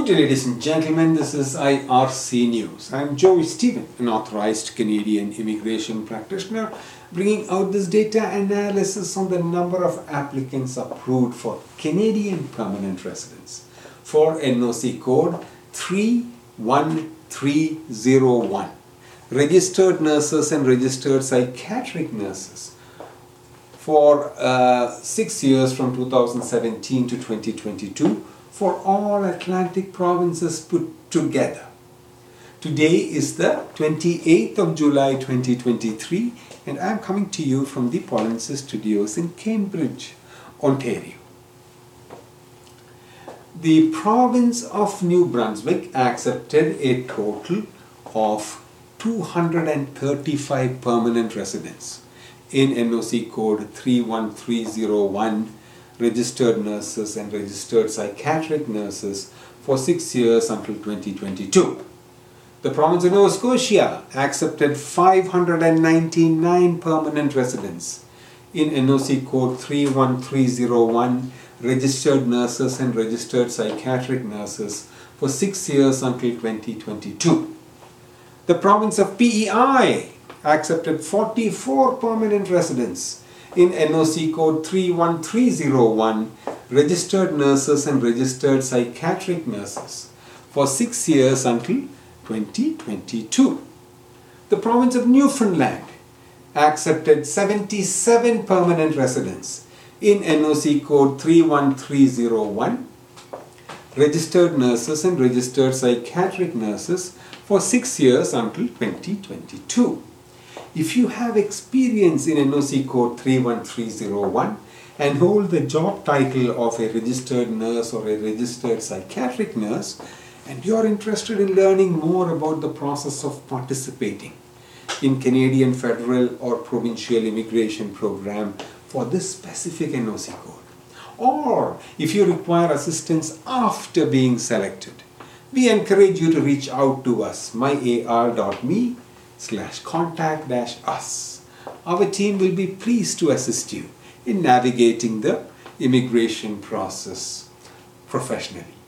Good day, ladies and gentlemen. This is IRC News. I'm Joy Stephen, an authorized Canadian immigration practitioner, bringing out this data analysis on the number of applicants approved for Canadian permanent residence for NOC code 31301. Registered nurses and registered psychiatric nurses for uh, six years from 2017 to 2022 for all Atlantic provinces put together. Today is the 28th of July 2023 and I'm coming to you from the Polinsys Studios in Cambridge, Ontario. The province of New Brunswick accepted a total of 235 permanent residents in NOC code 31301 registered nurses and registered psychiatric nurses for six years until 2022. The province of Nova Scotia accepted 599 permanent residents in NOC code 31301 registered nurses and registered psychiatric nurses for six years until 2022. The province of PEI accepted 44 permanent residents in NOC code 31301 registered nurses and registered psychiatric nurses for six years until 2022. The province of Newfoundland accepted 77 permanent residents in NOC code 31301 registered nurses and registered psychiatric nurses for six years until 2022. If you have experience in NOC code 31301 and hold the job title of a registered nurse or a registered psychiatric nurse, and you're interested in learning more about the process of participating in Canadian federal or provincial immigration program for this specific NOC code. Or if you require assistance after being selected, we encourage you to reach out to us, myar.me slash contact dash us. Our team will be pleased to assist you in navigating the immigration process professionally.